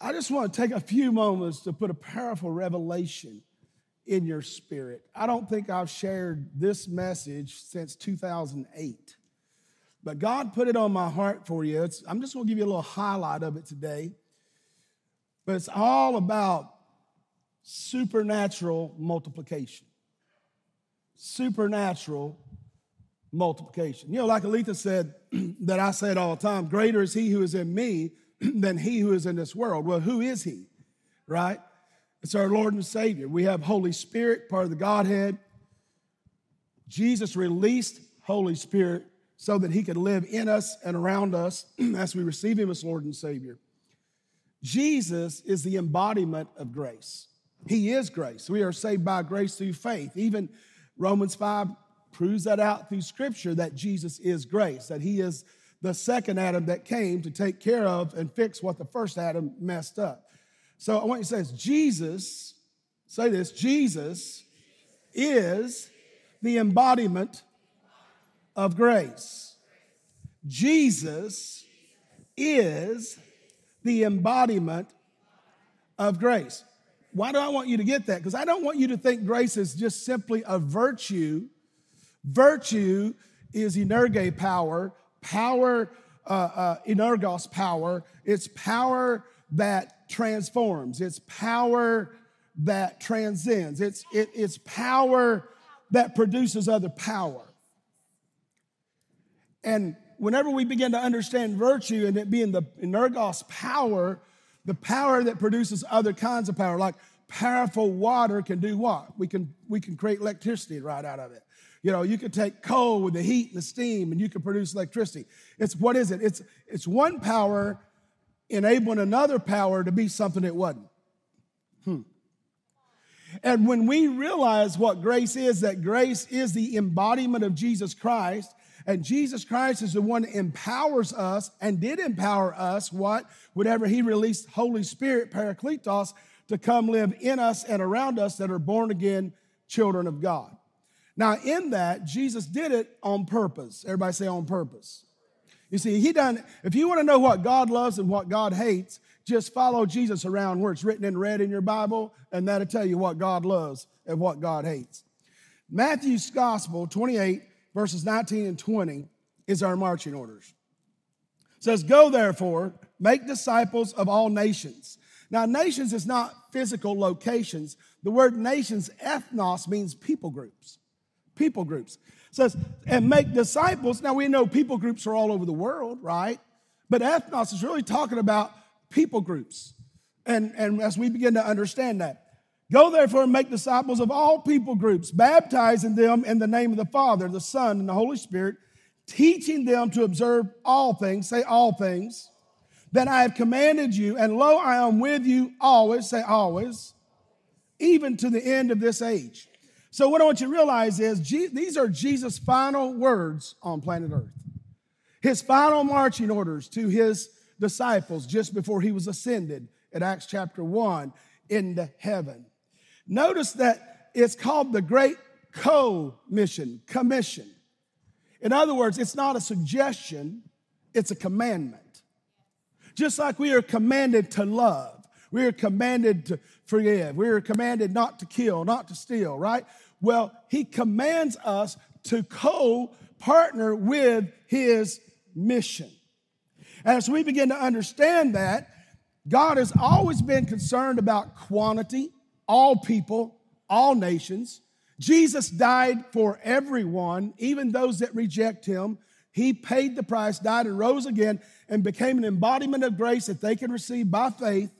I just want to take a few moments to put a powerful revelation in your spirit. I don't think I've shared this message since 2008, but God put it on my heart for you. It's, I'm just going to give you a little highlight of it today. But it's all about supernatural multiplication. Supernatural multiplication. You know, like Aletha said, that I say it all the time greater is he who is in me than he who is in this world. Well, who is he? Right? It's our Lord and Savior. We have Holy Spirit, part of the Godhead. Jesus released Holy Spirit so that he could live in us and around us as we receive him as Lord and Savior. Jesus is the embodiment of grace. He is grace. We are saved by grace through faith. Even Romans 5 proves that out through scripture that Jesus is grace, that he is the second Adam that came to take care of and fix what the first Adam messed up. So I want you to say this Jesus, say this, Jesus is the embodiment of grace. Jesus is the embodiment of grace. Why do I want you to get that? Because I don't want you to think grace is just simply a virtue. Virtue is energe power, power, uh, uh, energos power. It's power that transforms. It's power that transcends. It's, it, it's power that produces other power. And whenever we begin to understand virtue and it being the energos power, the power that produces other kinds of power, like powerful water can do what? We can, we can create electricity right out of it. You know, you could take coal with the heat and the steam and you can produce electricity. It's what is it? It's, it's one power enabling another power to be something it wasn't. Hmm. And when we realize what grace is, that grace is the embodiment of Jesus Christ, and Jesus Christ is the one that empowers us and did empower us, what? Whenever He released Holy Spirit, Parakletos, to come live in us and around us that are born again children of God. Now, in that, Jesus did it on purpose. Everybody say on purpose. You see, he done, if you want to know what God loves and what God hates, just follow Jesus around where it's written in red in your Bible, and that'll tell you what God loves and what God hates. Matthew's Gospel 28 verses 19 and 20 is our marching orders. It says, Go therefore, make disciples of all nations. Now, nations is not physical locations. The word nations, ethnos, means people groups. People groups. It says, and make disciples. Now, we know people groups are all over the world, right? But ethnos is really talking about people groups. And, and as we begin to understand that, Go therefore and make disciples of all people groups, baptizing them in the name of the Father, the Son, and the Holy Spirit, teaching them to observe all things, say all things, that I have commanded you. And lo, I am with you always, say always, even to the end of this age. So, what I want you to realize is these are Jesus' final words on planet Earth. His final marching orders to his disciples just before he was ascended at Acts chapter 1 into heaven. Notice that it's called the Great Co-Mission, Commission. In other words, it's not a suggestion, it's a commandment. Just like we are commanded to love, we are commanded to forgive, we are commanded not to kill, not to steal, right? Well, he commands us to co partner with his mission. As we begin to understand that, God has always been concerned about quantity all people, all nations. Jesus died for everyone, even those that reject him. He paid the price, died, and rose again, and became an embodiment of grace that they can receive by faith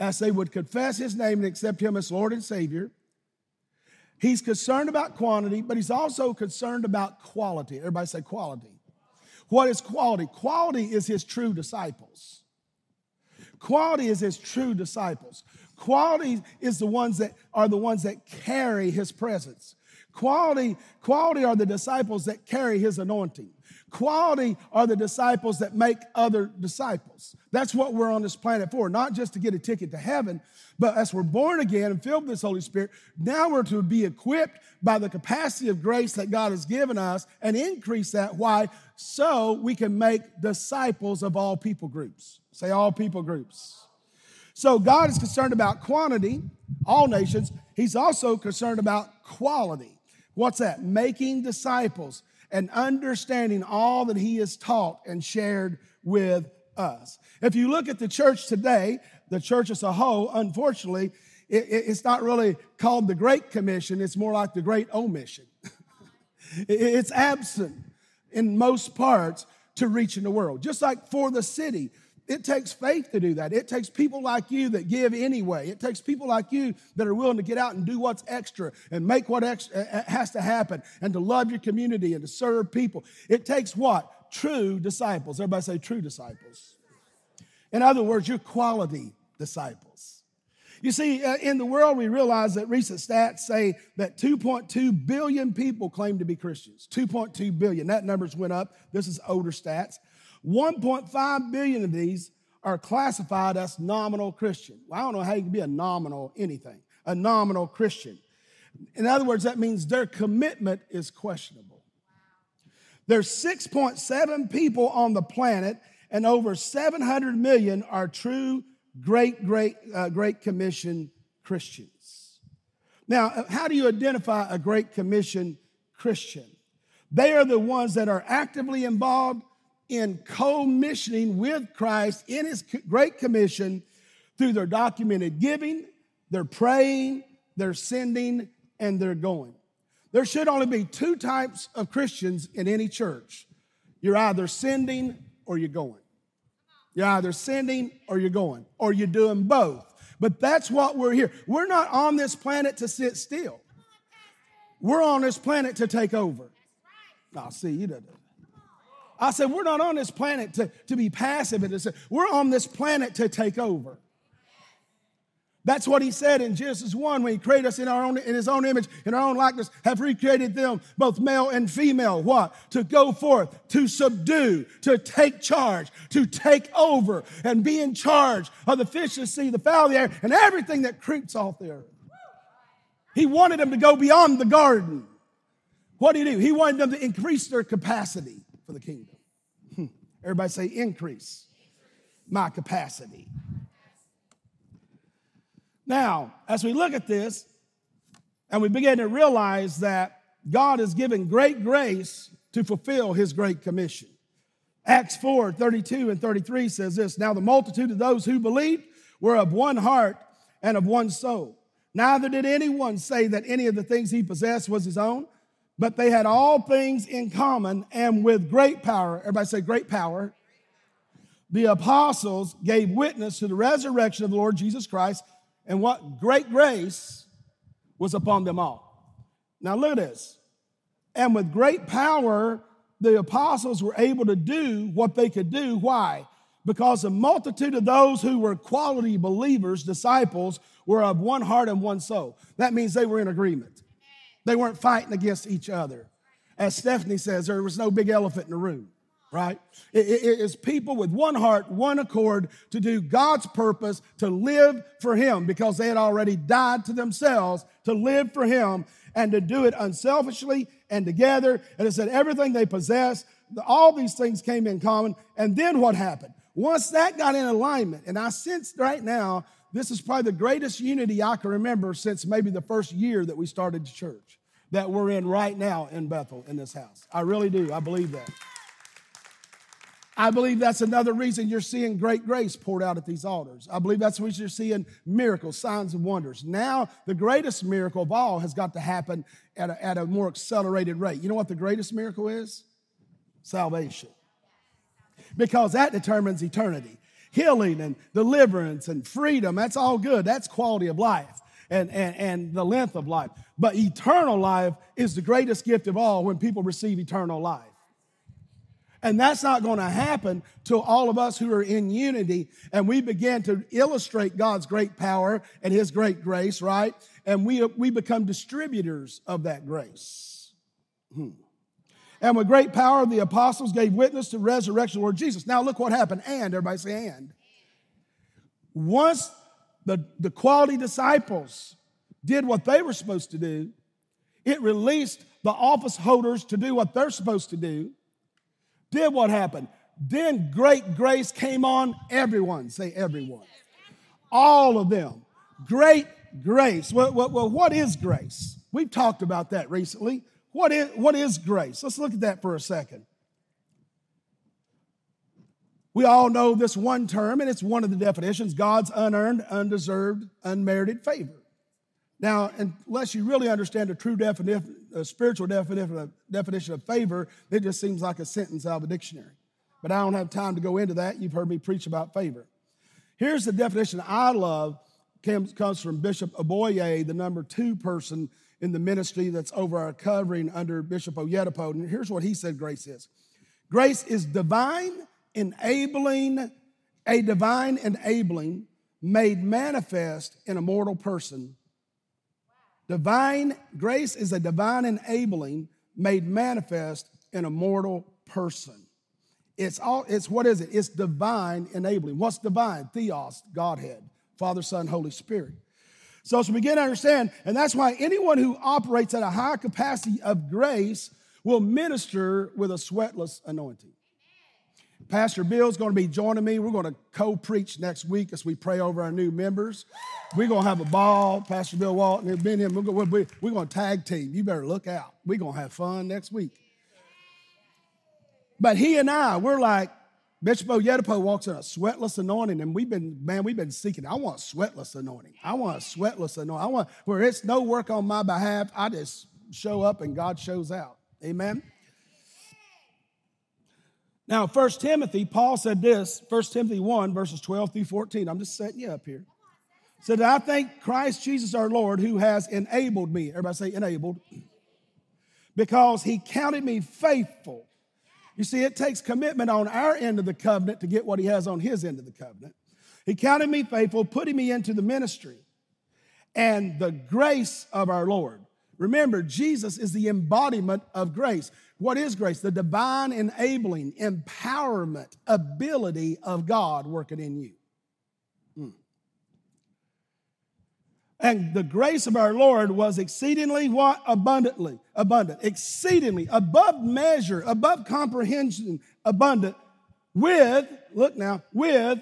as they would confess his name and accept him as Lord and Savior. He's concerned about quantity, but he's also concerned about quality. Everybody say quality. What is quality? Quality is his true disciples. Quality is his true disciples. Quality is the ones that are the ones that carry his presence. Quality, quality are the disciples that carry his anointing. Quality are the disciples that make other disciples. That's what we're on this planet for, not just to get a ticket to heaven, but as we're born again and filled with this Holy Spirit, now we're to be equipped by the capacity of grace that God has given us and increase that. Why? So we can make disciples of all people groups. Say all people groups. So God is concerned about quantity, all nations. He's also concerned about quality. What's that? Making disciples and understanding all that he has taught and shared with us. If you look at the church today, the church as a whole, unfortunately, it, it, it's not really called the Great Commission, it's more like the Great Omission. it, it's absent in most parts to reach in the world. Just like for the city, it takes faith to do that. It takes people like you that give anyway. It takes people like you that are willing to get out and do what's extra and make what extra uh, uh, has to happen and to love your community and to serve people. It takes what? True disciples. Everybody say true disciples. In other words, you're quality disciples. You see, uh, in the world, we realize that recent stats say that 2.2 billion people claim to be Christians. 2.2 billion. That numbers went up. This is older stats. 1.5 billion of these are classified as nominal Christian. Well, I don't know how you can be a nominal anything, a nominal Christian. In other words, that means their commitment is questionable. There's 6.7 people on the planet, and over 700 million are true great, great, uh, great commission Christians. Now, uh, how do you identify a great commission Christian? They are the ones that are actively involved in co-missioning with Christ in his great commission through their documented giving, their praying, their sending, and their going. There should only be two types of Christians in any church. You're either sending or you're going. You're either sending or you're going, or you're doing both. But that's what we're here. We're not on this planet to sit still. We're on this planet to take over. I'll see you. I said, we're not on this planet to, to be passive. And to we're on this planet to take over. That's what he said in Genesis 1 when he created us in our own in his own image, in our own likeness, have recreated them, both male and female. What? To go forth, to subdue, to take charge, to take over, and be in charge of the fish of the sea, the fowl of the air, and everything that creeps off the earth. He wanted them to go beyond the garden. What did he do? He wanted them to increase their capacity for the kingdom. Everybody say, increase my capacity. Now, as we look at this and we begin to realize that God is giving great grace to fulfill his great commission. Acts 4 32 and 33 says this Now the multitude of those who believed were of one heart and of one soul. Neither did anyone say that any of the things he possessed was his own but they had all things in common and with great power. Everybody say, great power. The apostles gave witness to the resurrection of the Lord Jesus Christ and what great grace was upon them all. Now, look at this. And with great power, the apostles were able to do what they could do. Why? Because the multitude of those who were quality believers, disciples, were of one heart and one soul. That means they were in agreement. They weren't fighting against each other. As Stephanie says, there was no big elephant in the room, right? It, it, it's people with one heart, one accord to do God's purpose, to live for Him because they had already died to themselves to live for Him and to do it unselfishly and together. And it said everything they possessed, all these things came in common. And then what happened? Once that got in alignment, and I sense right now this is probably the greatest unity I can remember since maybe the first year that we started the church that we're in right now in Bethel in this house. I really do. I believe that. I believe that's another reason you're seeing great grace poured out at these altars. I believe that's what you're seeing miracles, signs, and wonders. Now, the greatest miracle of all has got to happen at a, at a more accelerated rate. You know what the greatest miracle is? Salvation. Because that determines eternity healing and deliverance and freedom. That's all good. That's quality of life and, and, and the length of life. But eternal life is the greatest gift of all when people receive eternal life. And that's not going to happen to all of us who are in unity and we begin to illustrate God's great power and His great grace, right? And we, we become distributors of that grace. Hmm. And with great power, the apostles gave witness to resurrection of Lord Jesus. Now, look what happened. And, everybody say, and. Once the, the quality disciples did what they were supposed to do, it released the office holders to do what they're supposed to do. Did what happened? Then great grace came on everyone. Say, everyone. All of them. Great grace. Well, well, well, what is grace? We've talked about that recently. What is, what is grace? Let's look at that for a second. We all know this one term, and it's one of the definitions God's unearned, undeserved, unmerited favor. Now, unless you really understand the true definition, a spiritual definition of, definition of favor, it just seems like a sentence out of a dictionary. But I don't have time to go into that. You've heard me preach about favor. Here's the definition I love comes, comes from Bishop Abioye, the number two person in the ministry that's over our covering under Bishop Oyedepo. And here's what he said grace is grace is divine enabling, a divine enabling made manifest in a mortal person. Divine grace is a divine enabling made manifest in a mortal person. It's all, it's what is it? It's divine enabling. What's divine? Theos, Godhead, Father, Son, Holy Spirit. So as we begin to understand, and that's why anyone who operates at a high capacity of grace will minister with a sweatless anointing. Pastor Bill's going to be joining me. We're going to co preach next week as we pray over our new members. We're going to have a ball. Pastor Bill Walton and Ben him. We're going, we're going to tag team. You better look out. We're going to have fun next week. But he and I, we're like, Bishop Oyedepo walks in a sweatless anointing, and we've been, man, we've been seeking. I want sweatless anointing. I want a sweatless anointing. I want where it's no work on my behalf. I just show up and God shows out. Amen. Now, 1 Timothy, Paul said this, 1 Timothy 1, verses 12 through 14. I'm just setting you up here. Said, I thank Christ Jesus our Lord who has enabled me. Everybody say enabled. Because he counted me faithful. You see, it takes commitment on our end of the covenant to get what he has on his end of the covenant. He counted me faithful, putting me into the ministry and the grace of our Lord. Remember, Jesus is the embodiment of grace. What is grace? The divine enabling, empowerment, ability of God working in you. Hmm. And the grace of our Lord was exceedingly what? Abundantly, abundant, exceedingly, above measure, above comprehension, abundant, with, look now, with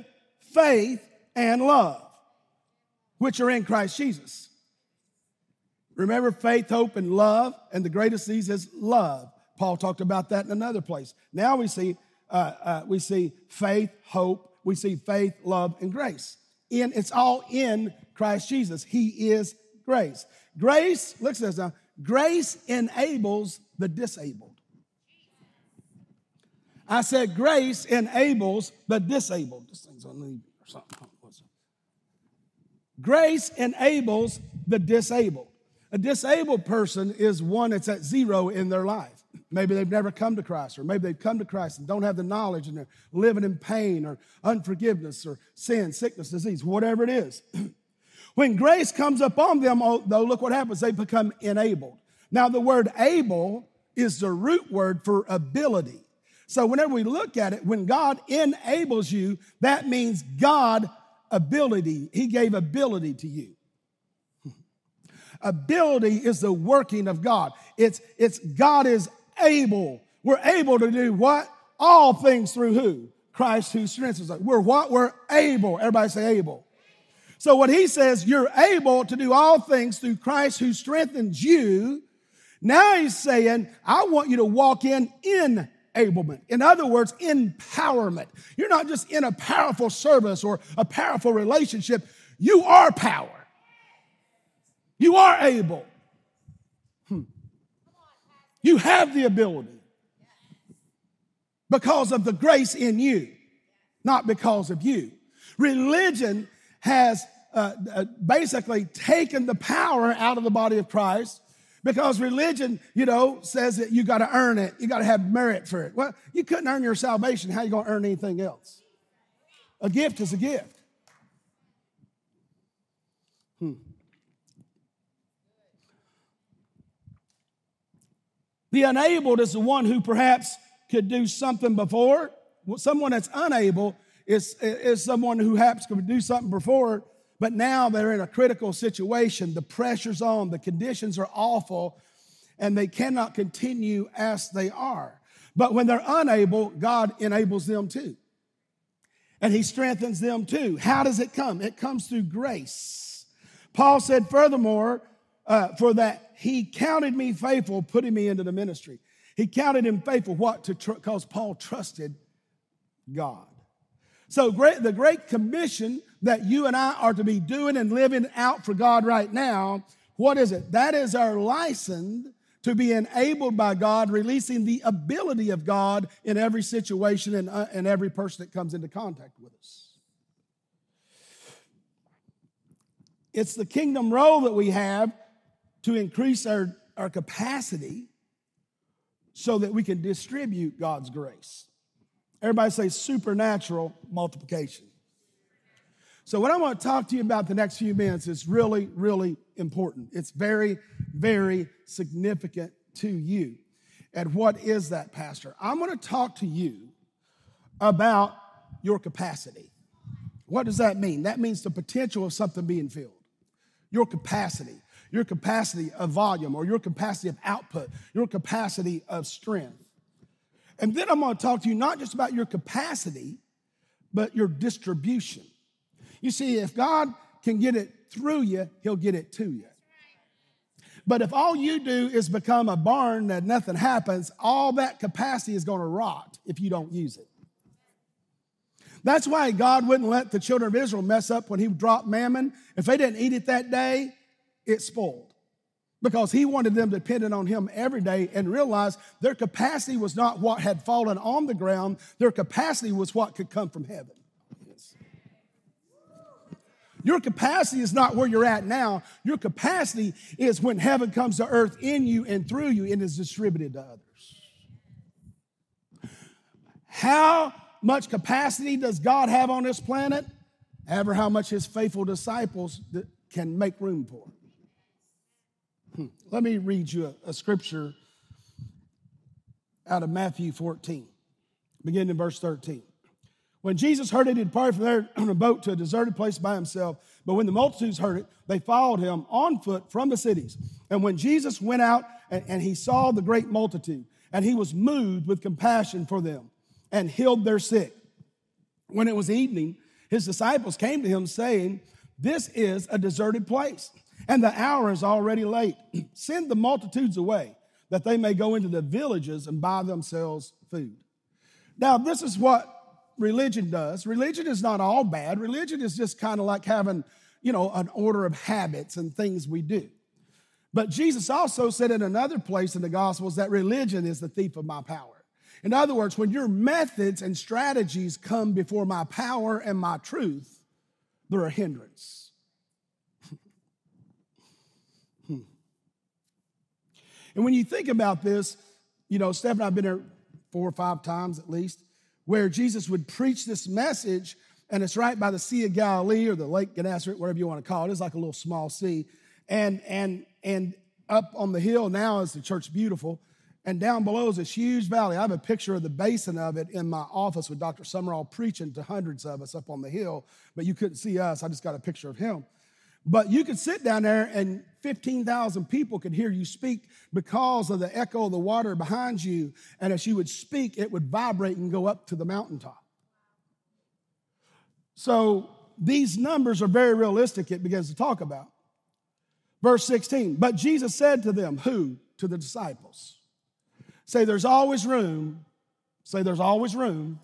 faith and love, which are in Christ Jesus. Remember faith, hope, and love, and the greatest of these is love. Paul talked about that in another place. Now we see uh, uh, we see faith, hope, we see faith, love, and grace. In it's all in Christ Jesus. He is grace. Grace, look at this now. Grace enables the disabled. I said grace enables the disabled. This thing's on leave or something. Grace enables the disabled. A disabled person is one that's at zero in their life. Maybe they've never come to Christ, or maybe they've come to Christ and don't have the knowledge and they're living in pain or unforgiveness or sin, sickness, disease, whatever it is. when grace comes upon them, oh, though, look what happens. They become enabled. Now, the word able is the root word for ability. So, whenever we look at it, when God enables you, that means God ability. He gave ability to you. Ability is the working of God. It's, it's God is able. We're able to do what? All things through who? Christ who strengthens us. We're what? We're able. Everybody say able. So what he says, you're able to do all things through Christ who strengthens you. Now he's saying, I want you to walk in enablement. In other words, empowerment. You're not just in a powerful service or a powerful relationship. You are power. You are able. You have the ability because of the grace in you, not because of you. Religion has uh, uh, basically taken the power out of the body of Christ because religion, you know, says that you got to earn it, you got to have merit for it. Well, you couldn't earn your salvation. How you going to earn anything else? A gift is a gift. Hmm. The enabled is the one who perhaps could do something before. Someone that's unable is, is someone who happens to do something before, but now they're in a critical situation. The pressure's on, the conditions are awful, and they cannot continue as they are. But when they're unable, God enables them too. And he strengthens them too. How does it come? It comes through grace. Paul said, furthermore, uh, for that he counted me faithful, putting me into the ministry. He counted him faithful. What? To because Paul trusted God. So great, the Great Commission that you and I are to be doing and living out for God right now, what is it? That is our license to be enabled by God, releasing the ability of God in every situation and, uh, and every person that comes into contact with us. It's the kingdom role that we have to increase our, our capacity so that we can distribute God's grace. Everybody say supernatural multiplication. So, what I want to talk to you about the next few minutes is really, really important. It's very, very significant to you. And what is that, Pastor? I'm going to talk to you about your capacity. What does that mean? That means the potential of something being filled. Your capacity, your capacity of volume, or your capacity of output, your capacity of strength. And then I'm going to talk to you not just about your capacity, but your distribution. You see, if God can get it through you, He'll get it to you. But if all you do is become a barn that nothing happens, all that capacity is going to rot if you don't use it. That's why God wouldn't let the children of Israel mess up when He dropped manna. If they didn't eat it that day, it spoiled because he wanted them dependent on him every day and realized their capacity was not what had fallen on the ground, their capacity was what could come from heaven. Your capacity is not where you're at now. Your capacity is when heaven comes to earth in you and through you and is distributed to others. How much capacity does God have on this planet? Ever how much his faithful disciples can make room for. Hmm. Let me read you a, a scripture out of Matthew 14, beginning in verse 13. When Jesus heard it, he departed from there on a boat to a deserted place by himself. But when the multitudes heard it, they followed him on foot from the cities. And when Jesus went out and, and he saw the great multitude, and he was moved with compassion for them and healed their sick. When it was evening, his disciples came to him saying, This is a deserted place and the hour is already late. Send the multitudes away that they may go into the villages and buy themselves food. Now, this is what religion does. Religion is not all bad. Religion is just kind of like having, you know, an order of habits and things we do. But Jesus also said in another place in the Gospels that religion is the thief of my power. In other words, when your methods and strategies come before my power and my truth, they're a hindrance. And when you think about this, you know, Steph and I have been there four or five times at least, where Jesus would preach this message, and it's right by the Sea of Galilee or the Lake Gennesaret, whatever you want to call it. It's like a little small sea. And and and up on the hill now is the church beautiful. And down below is this huge valley. I have a picture of the basin of it in my office with Dr. Sumrall preaching to hundreds of us up on the hill, but you couldn't see us. I just got a picture of him. But you could sit down there and 15,000 people could hear you speak because of the echo of the water behind you. And as you would speak, it would vibrate and go up to the mountaintop. So these numbers are very realistic, it begins to talk about. Verse 16, but Jesus said to them, Who? To the disciples. Say, there's always room. Say, there's always room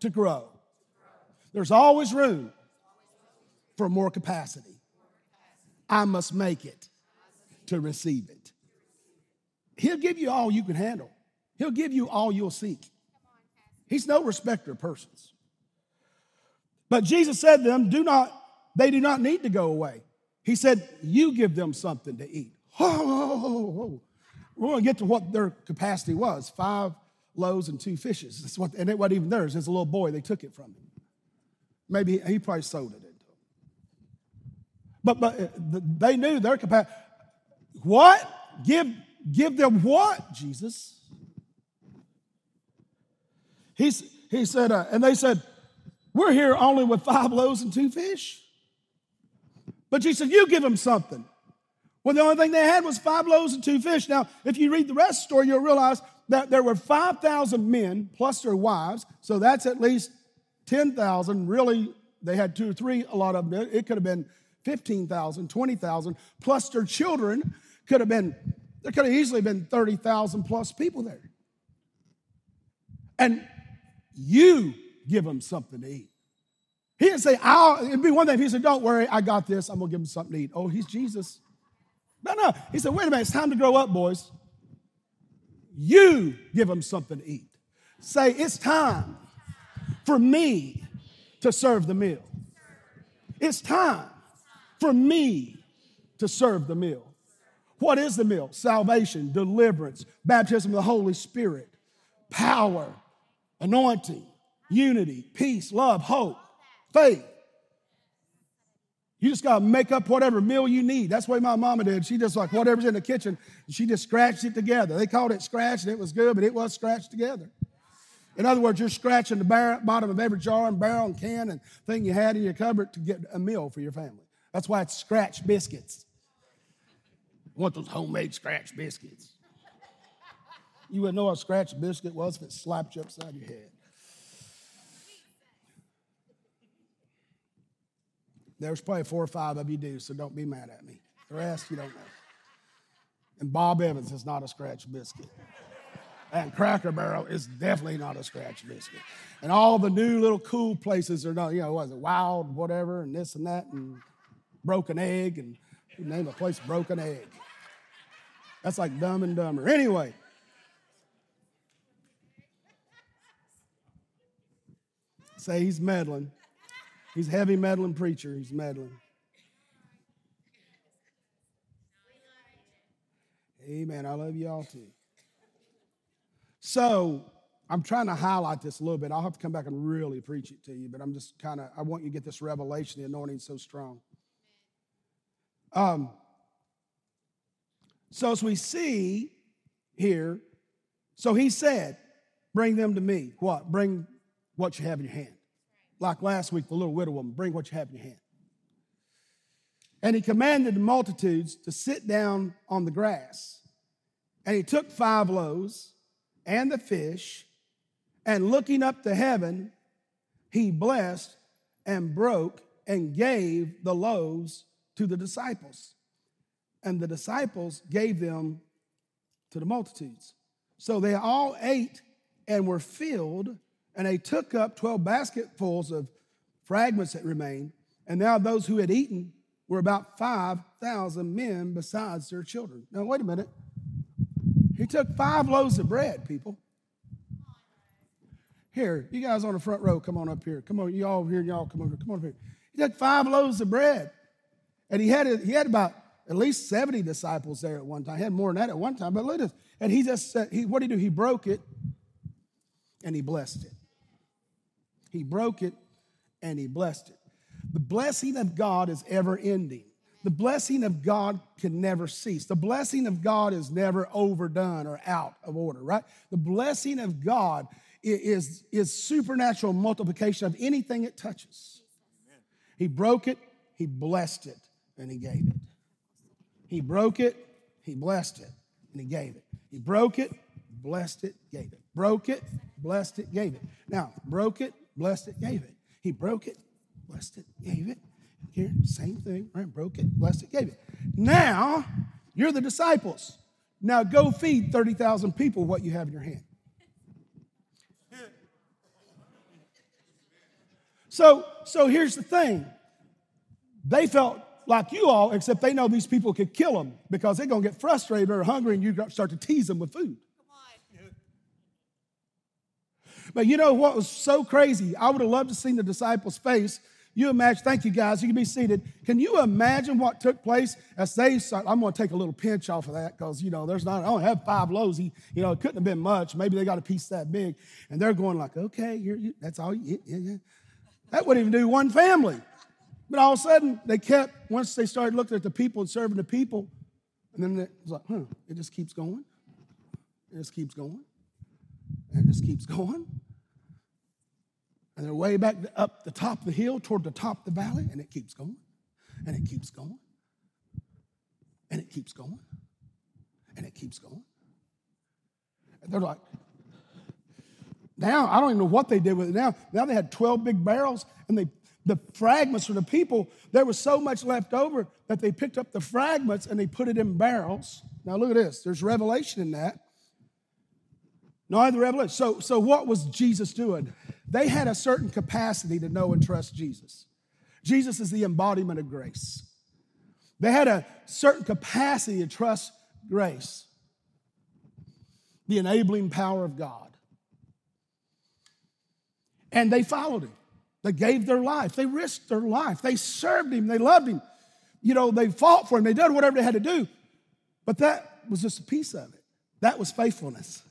to grow. There's always room for more capacity. I must make it to receive it. He'll give you all you can handle, He'll give you all you'll seek. He's no respecter of persons. But Jesus said to them, Do not, they do not need to go away. He said, You give them something to eat. Oh, We're going to get to what their capacity was five loaves and two fishes. That's what, and it wasn't even theirs. As a little boy, they took it from him. Maybe he probably sold it. But, but uh, they knew their capacity. What? Give, give them what, Jesus? He's, he said, uh, and they said, We're here only with five loaves and two fish. But Jesus said, You give them something. Well, the only thing they had was five loaves and two fish. Now, if you read the rest of the story, you'll realize that there were 5,000 men plus their wives, so that's at least 10,000. Really, they had two or three, a lot of them. It could have been 15,000, 20,000, plus their children could have been, there could have easily been 30,000 plus people there. And you give them something to eat. He didn't say, I'll, it'd be one thing if he said, Don't worry, I got this, I'm gonna give them something to eat. Oh, he's Jesus. No, no. He said, Wait a minute, it's time to grow up, boys. You give them something to eat. Say, It's time for me to serve the meal. It's time for me to serve the meal. What is the meal? Salvation, deliverance, baptism of the Holy Spirit, power, anointing, unity, peace, love, hope, faith. You just got to make up whatever meal you need. That's the way my mama did. She just like whatever's in the kitchen, she just scratched it together. They called it scratch and it was good, but it was scratched together. In other words, you're scratching the bottom of every jar and barrel and can and thing you had in your cupboard to get a meal for your family. That's why it's scratch biscuits. Want those homemade scratch biscuits. You wouldn't know what a scratch biscuit was if it slapped you upside your head. There's probably four or five of you do, so don't be mad at me. The rest, you don't know. And Bob Evans is not a scratch biscuit. And Cracker Barrel is definitely not a scratch biscuit. And all the new little cool places are not, you know, was it, Wild, whatever, and this and that, and Broken Egg, and name a place Broken Egg. That's like Dumb and Dumber. Anyway. Say he's meddling. He's a heavy meddling preacher. He's meddling. Amen. I love y'all too. So I'm trying to highlight this a little bit. I'll have to come back and really preach it to you, but I'm just kind of, I want you to get this revelation. The anointing so strong. Um, so as we see here, so he said, bring them to me. What? Bring what you have in your hand. Like last week, the little widow woman, bring what you have in your hand. And he commanded the multitudes to sit down on the grass. And he took five loaves and the fish, and looking up to heaven, he blessed and broke and gave the loaves to the disciples. And the disciples gave them to the multitudes. So they all ate and were filled and they took up 12 basketfuls of fragments that remained. And now those who had eaten were about 5,000 men besides their children. Now, wait a minute. He took five loaves of bread, people. Here, you guys on the front row, come on up here. Come on, you all here, y'all come over. Come on up here. He took five loaves of bread. And he had, he had about at least 70 disciples there at one time. He had more than that at one time. But look at this. And he just said, he, what did he do? He broke it and he blessed it. He broke it and he blessed it. The blessing of God is ever ending. The blessing of God can never cease. The blessing of God is never overdone or out of order, right? The blessing of God is, is supernatural multiplication of anything it touches. He broke it, he blessed it, and he gave it. He broke it, he blessed it, and he gave it. He broke it, blessed it, gave it. Broke it, blessed it, gave it. Now, broke it, blessed it, gave it. He broke it, blessed it, gave it. Here, same thing, right? Broke it, blessed it, gave it. Now, you're the disciples. Now go feed 30,000 people what you have in your hand. So, so here's the thing. They felt like you all, except they know these people could kill them because they're going to get frustrated or hungry and you start to tease them with food. But you know what was so crazy? I would have loved to see the disciples' face. You imagine, thank you guys, you can be seated. Can you imagine what took place as they? I'm going to take a little pinch off of that because, you know, there's not, I don't have five loaves. He, you know, it couldn't have been much. Maybe they got a piece that big. And they're going like, okay, you, that's all you, yeah, yeah. That wouldn't even do one family. But all of a sudden, they kept, once they started looking at the people and serving the people, and then it was like, huh, it just keeps going. It just keeps going. And it just keeps going. And they're way back up the top of the hill toward the top of the valley, and it keeps going, and it keeps going, and it keeps going, and it keeps going. And they're like, Now, I don't even know what they did with it now. Now they had 12 big barrels and they the fragments for the people, there was so much left over that they picked up the fragments and they put it in barrels. Now look at this. There's revelation in that. No, the revelation. So, so what was Jesus doing? They had a certain capacity to know and trust Jesus. Jesus is the embodiment of grace. They had a certain capacity to trust grace, the enabling power of God. And they followed him. They gave their life. They risked their life. They served him. They loved him. You know, they fought for him. They did whatever they had to do. But that was just a piece of it. That was faithfulness.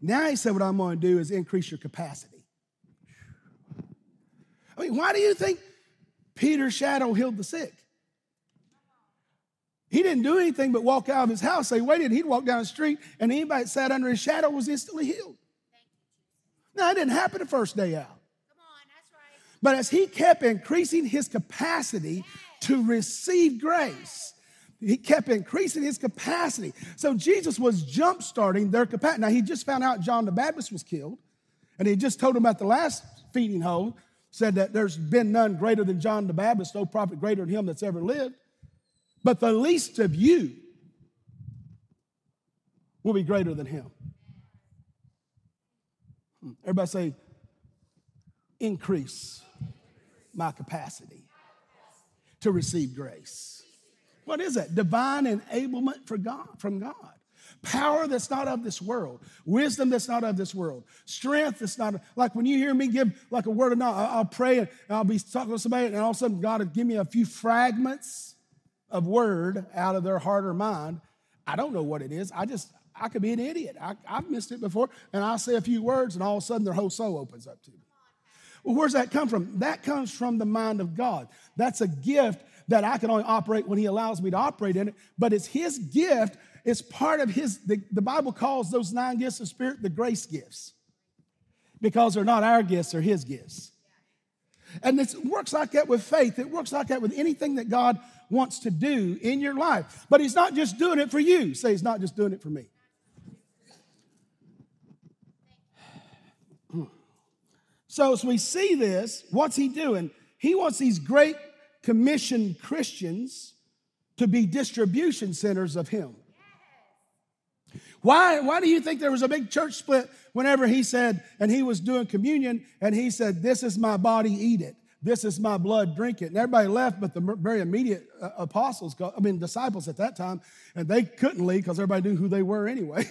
Now he said, What I'm going to do is increase your capacity. I mean, why do you think Peter's shadow healed the sick? He didn't do anything but walk out of his house. They waited. He'd walk down the street, and anybody that sat under his shadow was instantly healed. Now, it didn't happen the first day out. But as he kept increasing his capacity to receive grace, he kept increasing his capacity. So Jesus was jump starting their capacity. Now, he just found out John the Baptist was killed, and he just told him at the last feeding hole, said that there's been none greater than John the Baptist, no prophet greater than him that's ever lived. But the least of you will be greater than him. Hmm. Everybody say, increase my capacity to receive grace. What is that? Divine enablement for God, from God. Power that's not of this world, wisdom that's not of this world, strength that's not like when you hear me give like a word of knowledge, I'll pray and I'll be talking to somebody, and all of a sudden God will give me a few fragments of word out of their heart or mind. I don't know what it is. I just I could be an idiot. I, have missed it before, and I'll say a few words, and all of a sudden their whole soul opens up to me. Well, where's that come from? That comes from the mind of God. That's a gift that I can only operate when He allows me to operate in it, but it's His gift. It's part of His, the, the Bible calls those nine gifts of Spirit the grace gifts because they're not our gifts, they're His gifts. And it works like that with faith. It works like that with anything that God wants to do in your life. But He's not just doing it for you. Say, He's not just doing it for me. So as we see this, what's he doing? He wants these great commissioned Christians to be distribution centers of him. Why, why do you think there was a big church split whenever he said, and he was doing communion, and he said, This is my body, eat it. This is my blood, drink it. And everybody left, but the very immediate uh, apostles, I mean, disciples at that time, and they couldn't leave because everybody knew who they were anyway.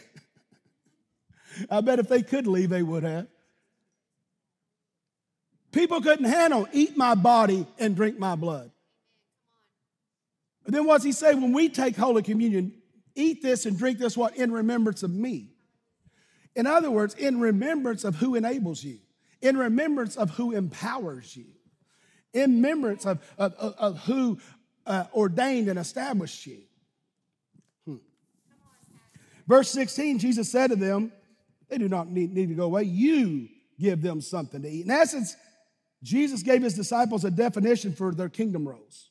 I bet if they could leave, they would have. People couldn't handle eat my body and drink my blood. But then what's he say? When we take Holy Communion, eat this and drink this what? In remembrance of me. In other words, in remembrance of who enables you, in remembrance of who empowers you, in remembrance of, of, of, of who uh, ordained and established you. Hmm. Verse 16, Jesus said to them, They do not need, need to go away. You give them something to eat. In essence, Jesus gave his disciples a definition for their kingdom roles.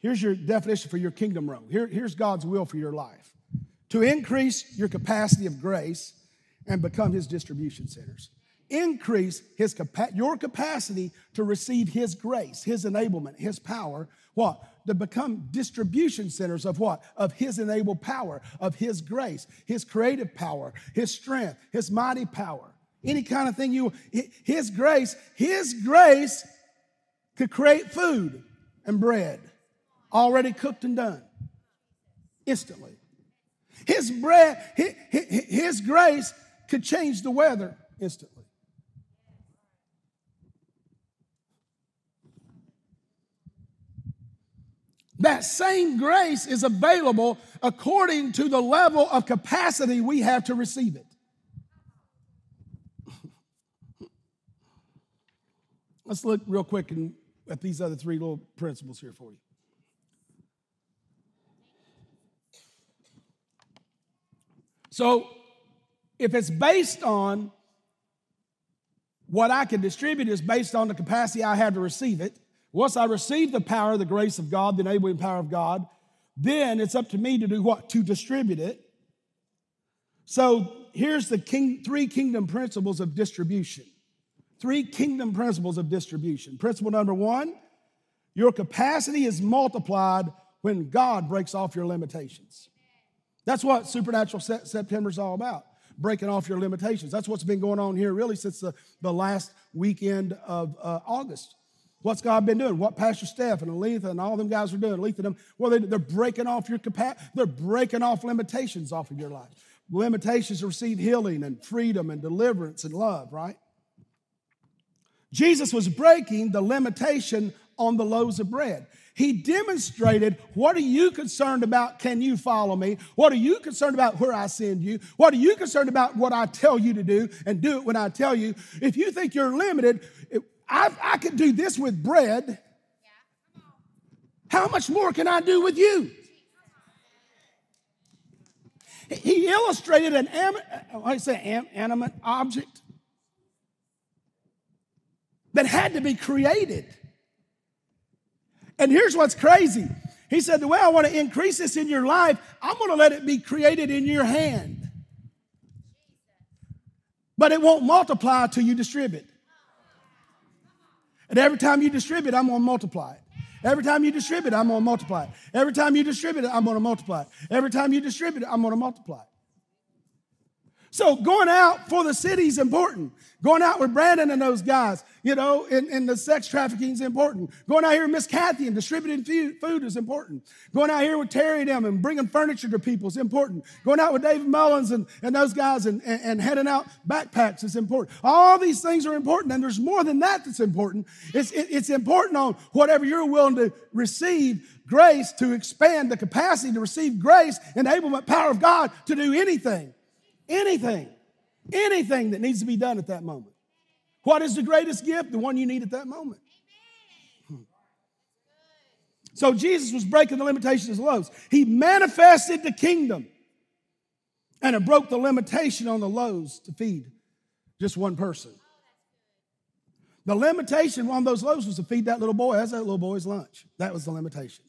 Here's your definition for your kingdom role. Here, here's God's will for your life to increase your capacity of grace and become his distribution centers. Increase his your capacity to receive his grace, his enablement, his power. What? To become distribution centers of what? Of his enabled power, of his grace, his creative power, his strength, his mighty power any kind of thing you, His grace, His grace could create food and bread already cooked and done instantly. His bread, his, his grace could change the weather instantly. That same grace is available according to the level of capacity we have to receive it. Let's look real quick in, at these other three little principles here for you. So, if it's based on what I can distribute, is based on the capacity I have to receive it. Once I receive the power, the grace of God, the enabling power of God, then it's up to me to do what? To distribute it. So here's the king, three kingdom principles of distribution. Three kingdom principles of distribution. Principle number one your capacity is multiplied when God breaks off your limitations. That's what Supernatural September is all about breaking off your limitations. That's what's been going on here really since the, the last weekend of uh, August. What's God been doing? What Pastor Steph and Aletha and all them guys are doing, Aletha them, well, they, they're breaking off your capacity, they're breaking off limitations off of your life. Limitations to receive healing and freedom and deliverance and love, right? Jesus was breaking the limitation on the loaves of bread. He demonstrated what are you concerned about? Can you follow me? What are you concerned about where I send you? What are you concerned about what I tell you to do and do it when I tell you? If you think you're limited, I, I could do this with bread. How much more can I do with you? He illustrated an I uh, say animate object that had to be created. And here's what's crazy. He said, The way I want to increase this in your life, I'm going to let it be created in your hand. But it won't multiply until you distribute. And every time you distribute, I'm going to multiply it. Every time you distribute, I'm going to multiply it. Every time you distribute I'm going to multiply it. Every time you distribute I'm going to multiply it. So going out for the city is important. Going out with Brandon and those guys, you know, and, in the sex trafficking is important. Going out here with Miss Kathy and distributing food is important. Going out here with Terry and them and bringing furniture to people is important. Going out with David Mullins and, and those guys and, and, and heading out backpacks is important. All these things are important, and there's more than that that's important. It's, it, it's important on whatever you're willing to receive grace to expand the capacity to receive grace, enablement, power of God to do anything. Anything, anything that needs to be done at that moment. What is the greatest gift? The one you need at that moment. Hmm. So Jesus was breaking the limitations of loaves. He manifested the kingdom and it broke the limitation on the loaves to feed just one person. The limitation on those loaves was to feed that little boy. That's that little boy's lunch. That was the limitation.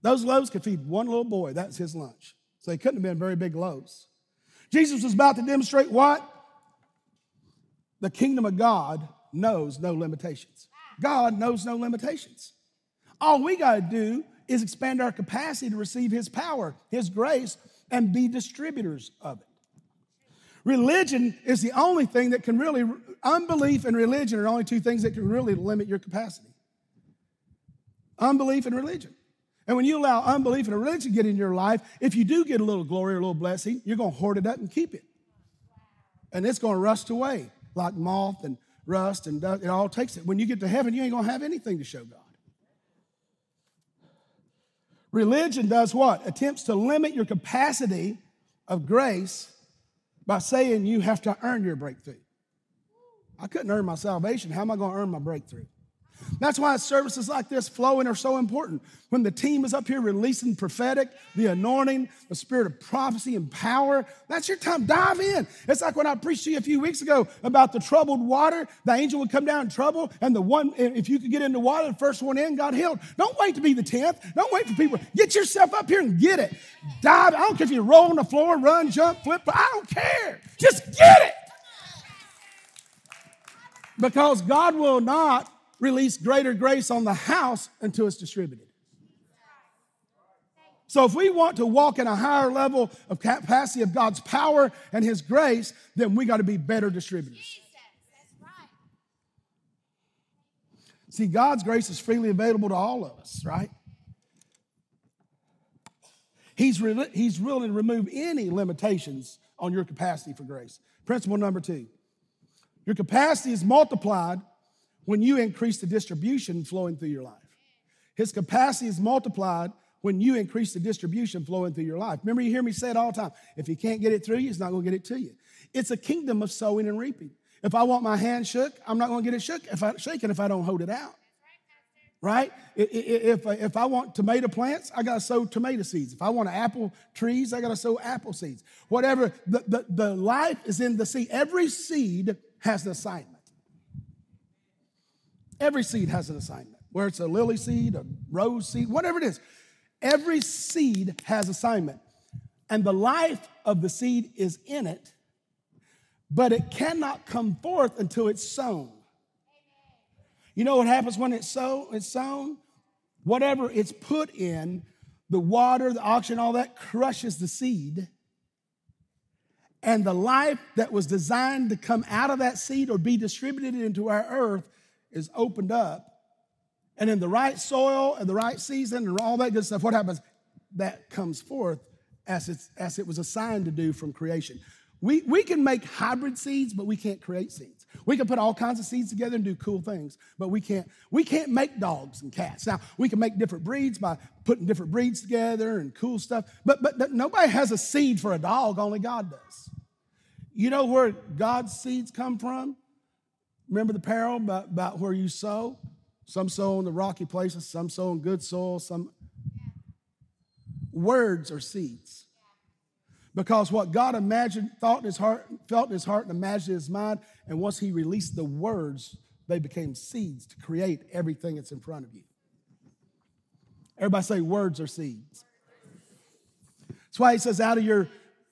Those loaves could feed one little boy. That's his lunch. So they couldn't have been very big loaves. Jesus was about to demonstrate what? The kingdom of God knows no limitations. God knows no limitations. All we got to do is expand our capacity to receive His power, His grace, and be distributors of it. Religion is the only thing that can really, unbelief and religion are the only two things that can really limit your capacity. Unbelief and religion. And when you allow unbelief and religion to get in your life, if you do get a little glory or a little blessing, you're going to hoard it up and keep it. And it's going to rust away like moth and rust and dust. It all takes it. When you get to heaven, you ain't going to have anything to show God. Religion does what? Attempts to limit your capacity of grace by saying you have to earn your breakthrough. I couldn't earn my salvation. How am I going to earn my breakthrough? That's why services like this flowing are so important. When the team is up here releasing prophetic, the anointing, the spirit of prophecy and power, that's your time. Dive in. It's like when I preached to you a few weeks ago about the troubled water. The angel would come down in trouble, and the one, if you could get into water, the first one in got healed. Don't wait to be the tenth. Don't wait for people. Get yourself up here and get it. Dive. I don't care if you roll on the floor, run, jump, flip. I don't care. Just get it. Because God will not release greater grace on the house until it's distributed. So, if we want to walk in a higher level of capacity of God's power and His grace, then we got to be better distributors. See, God's grace is freely available to all of us, right? He's, re- he's willing to remove any limitations on your capacity for grace. Principle number two your capacity is multiplied when you increase the distribution flowing through your life. His capacity is multiplied when you increase the distribution flowing through your life. Remember, you hear me say it all the time. If he can't get it through you, he's not going to get it to you. It's a kingdom of sowing and reaping. If I want my hand shook, I'm not going to get it shook if I shaken if I don't hold it out. Right? If, if I want tomato plants, I got to sow tomato seeds. If I want apple trees, I got to sow apple seeds. Whatever, the, the, the life is in the seed. Every seed has an assignment. Every seed has an assignment, where it's a lily seed, a rose seed, whatever it is. Every seed has assignment. And the life of the seed is in it, but it cannot come forth until it's sown. You know what happens when it's sown? It's sown. Whatever it's put in, the water, the oxygen, all that crushes the seed. And the life that was designed to come out of that seed or be distributed into our earth is opened up. And in the right soil and the right season and all that good stuff, what happens? That comes forth as, it's, as it was assigned to do from creation. We, we can make hybrid seeds, but we can't create seeds. We can put all kinds of seeds together and do cool things, but we can't, we can't make dogs and cats. Now, we can make different breeds by putting different breeds together and cool stuff, but, but nobody has a seed for a dog, only God does. You know where God's seeds come from? Remember the parable about, about where you sow? Some sow in the rocky places, some sow in good soil, some. Words are seeds. Because what God imagined, thought in his heart, felt in his heart, and imagined in his mind, and once he released the words, they became seeds to create everything that's in front of you. Everybody say words are seeds. That's why he says, out of your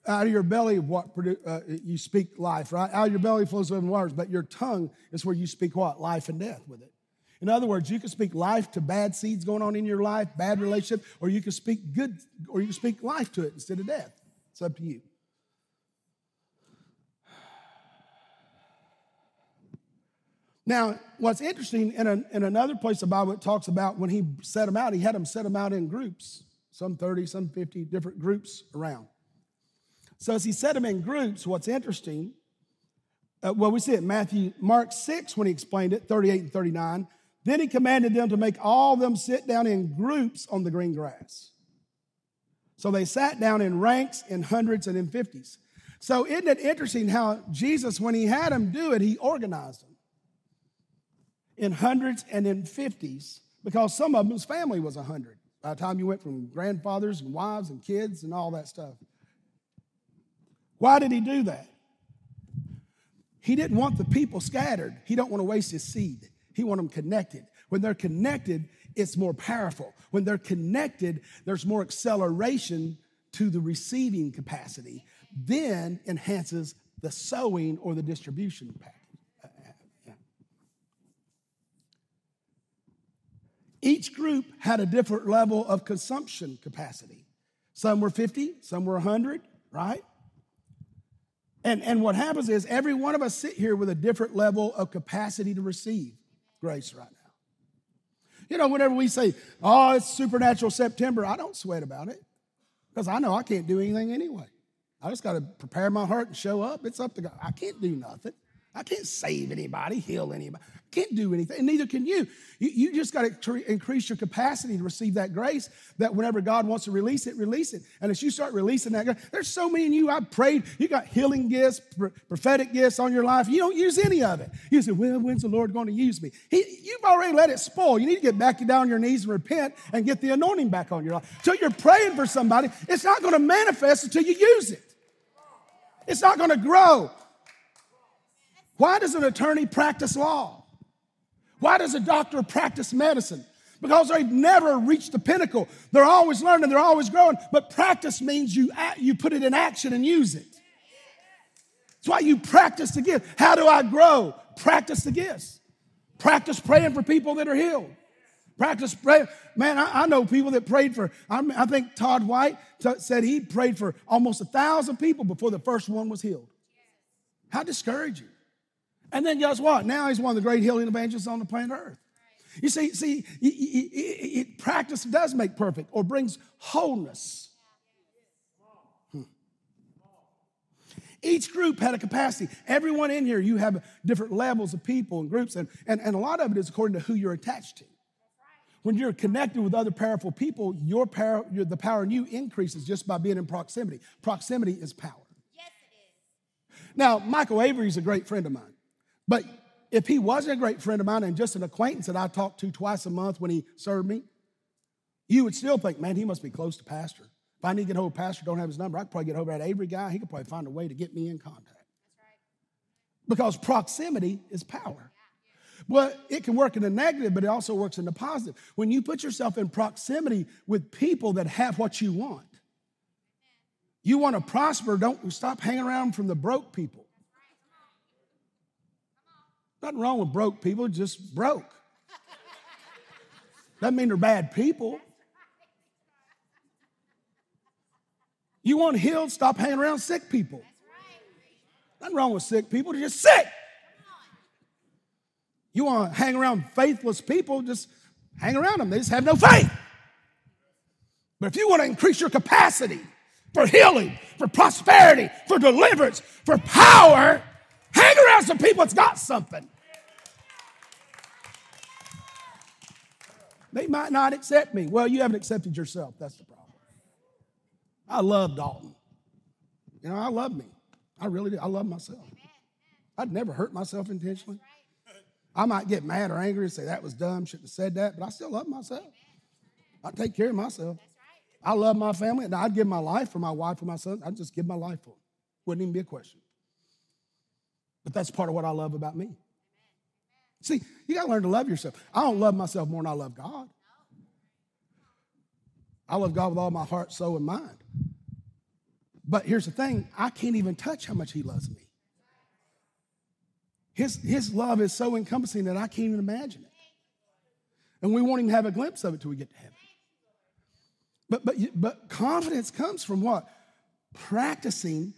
out of your belly what uh, you speak life, right? Out of your belly flows living waters, but your tongue is where you speak what? Life and death with it. In other words, you can speak life to bad seeds going on in your life, bad relationship, or you can speak good, or you can speak life to it instead of death. It's up to you. Now, what's interesting, in, a, in another place the Bible talks about when he set them out, he had them set them out in groups, some 30, some 50 different groups around. So as he set them in groups, what's interesting, uh, well, we see it Matthew, Mark 6 when he explained it, 38 and 39. Then he commanded them to make all of them sit down in groups on the green grass. So they sat down in ranks, in hundreds, and in fifties. So isn't it interesting how Jesus, when he had them do it, he organized them in hundreds and in fifties because some of them's family was a hundred by the time you went from grandfathers and wives and kids and all that stuff. Why did he do that? He didn't want the people scattered. He don't want to waste his seed. He want them connected. When they're connected, it's more powerful. When they're connected, there's more acceleration to the receiving capacity, then enhances the sowing or the distribution. Uh, Each group had a different level of consumption capacity. Some were 50, some were 100, right? And, and what happens is every one of us sit here with a different level of capacity to receive grace right now. You know, whenever we say, oh, it's supernatural September, I don't sweat about it because I know I can't do anything anyway. I just got to prepare my heart and show up. It's up to God. I can't do nothing. I can't save anybody, heal anybody. I can't do anything, and neither can you. You, you just got to increase your capacity to receive that grace that whenever God wants to release it, release it. And as you start releasing that, there's so many in you. I prayed, you got healing gifts, pr- prophetic gifts on your life. You don't use any of it. You say, well, when's the Lord going to use me? He, you've already let it spoil. You need to get back down on your knees and repent and get the anointing back on your life. Until you're praying for somebody, it's not going to manifest until you use it. It's not going to grow. Why does an attorney practice law? Why does a doctor practice medicine? Because they've never reached the pinnacle. They're always learning, they're always growing. But practice means you, you put it in action and use it. That's why you practice the gift. How do I grow? Practice the gifts. Practice praying for people that are healed. Practice praying. Man, I, I know people that prayed for, I, I think Todd White t- said he prayed for almost a thousand people before the first one was healed. How discouraging. And then guess what? Now he's one of the great healing evangelists on the planet Earth. You see, see, it, it, it, practice does make perfect or brings wholeness. Hmm. Each group had a capacity. Everyone in here, you have different levels of people and groups, and, and, and a lot of it is according to who you're attached to. When you're connected with other powerful people, your power, your, the power in you increases just by being in proximity. Proximity is power. Yes, it is. Now, Michael Avery is a great friend of mine. But if he wasn't a great friend of mine and just an acquaintance that I talked to twice a month when he served me, you would still think, man, he must be close to Pastor. If I need to get hold of Pastor, don't have his number, I could probably get over that Avery guy. He could probably find a way to get me in contact. Because proximity is power. Well, it can work in the negative, but it also works in the positive. When you put yourself in proximity with people that have what you want, you want to prosper, don't stop hanging around from the broke people. Nothing wrong with broke people, just broke. Doesn't mean they're bad people. You want healed, stop hanging around sick people. Nothing wrong with sick people, they're just sick. You want to hang around faithless people, just hang around them. They just have no faith. But if you want to increase your capacity for healing, for prosperity, for deliverance, for power, hang around some people that's got something. They might not accept me. Well, you haven't accepted yourself. That's the problem. I love Dalton. You know, I love me. I really do. I love myself. I'd never hurt myself intentionally. I might get mad or angry and say that was dumb, shouldn't have said that, but I still love myself. I take care of myself. I love my family, and I'd give my life for my wife or my son. I'd just give my life for them. Wouldn't even be a question. But that's part of what I love about me. See, you got to learn to love yourself. I don't love myself more than I love God. I love God with all my heart, soul, and mind. But here's the thing I can't even touch how much He loves me. His, his love is so encompassing that I can't even imagine it. And we won't even have a glimpse of it till we get to heaven. But, but, but confidence comes from what? Practicing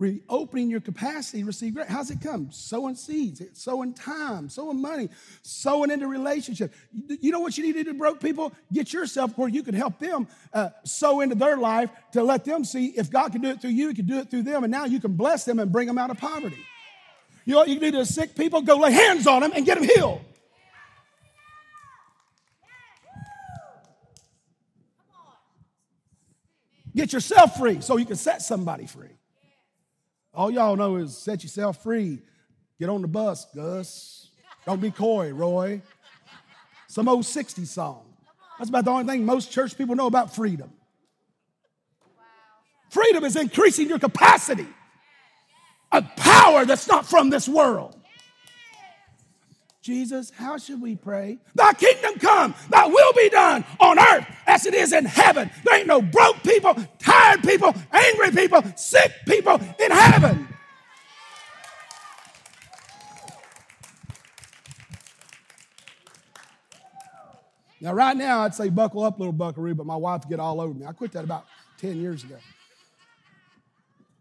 reopening your capacity to receive grace. How's it come? Sowing seeds, sowing time, sowing money, sowing into relationship. You know what you need to do, broke people? Get yourself where you can help them uh, sow into their life to let them see if God can do it through you, He can do it through them, and now you can bless them and bring them out of poverty. You know what you can do to sick people? Go lay hands on them and get them healed. Get yourself free so you can set somebody free. All y'all know is set yourself free. Get on the bus, Gus. Don't be coy, Roy. Some old 60s song. That's about the only thing most church people know about freedom. Freedom is increasing your capacity of power that's not from this world. Jesus, how should we pray? Thy kingdom come, thy will be done on earth as it is in heaven. There ain't no broke people, tired people, angry people, sick people in heaven. Now, right now, I'd say buckle up, little buckaroo, but my wife get all over me. I quit that about 10 years ago.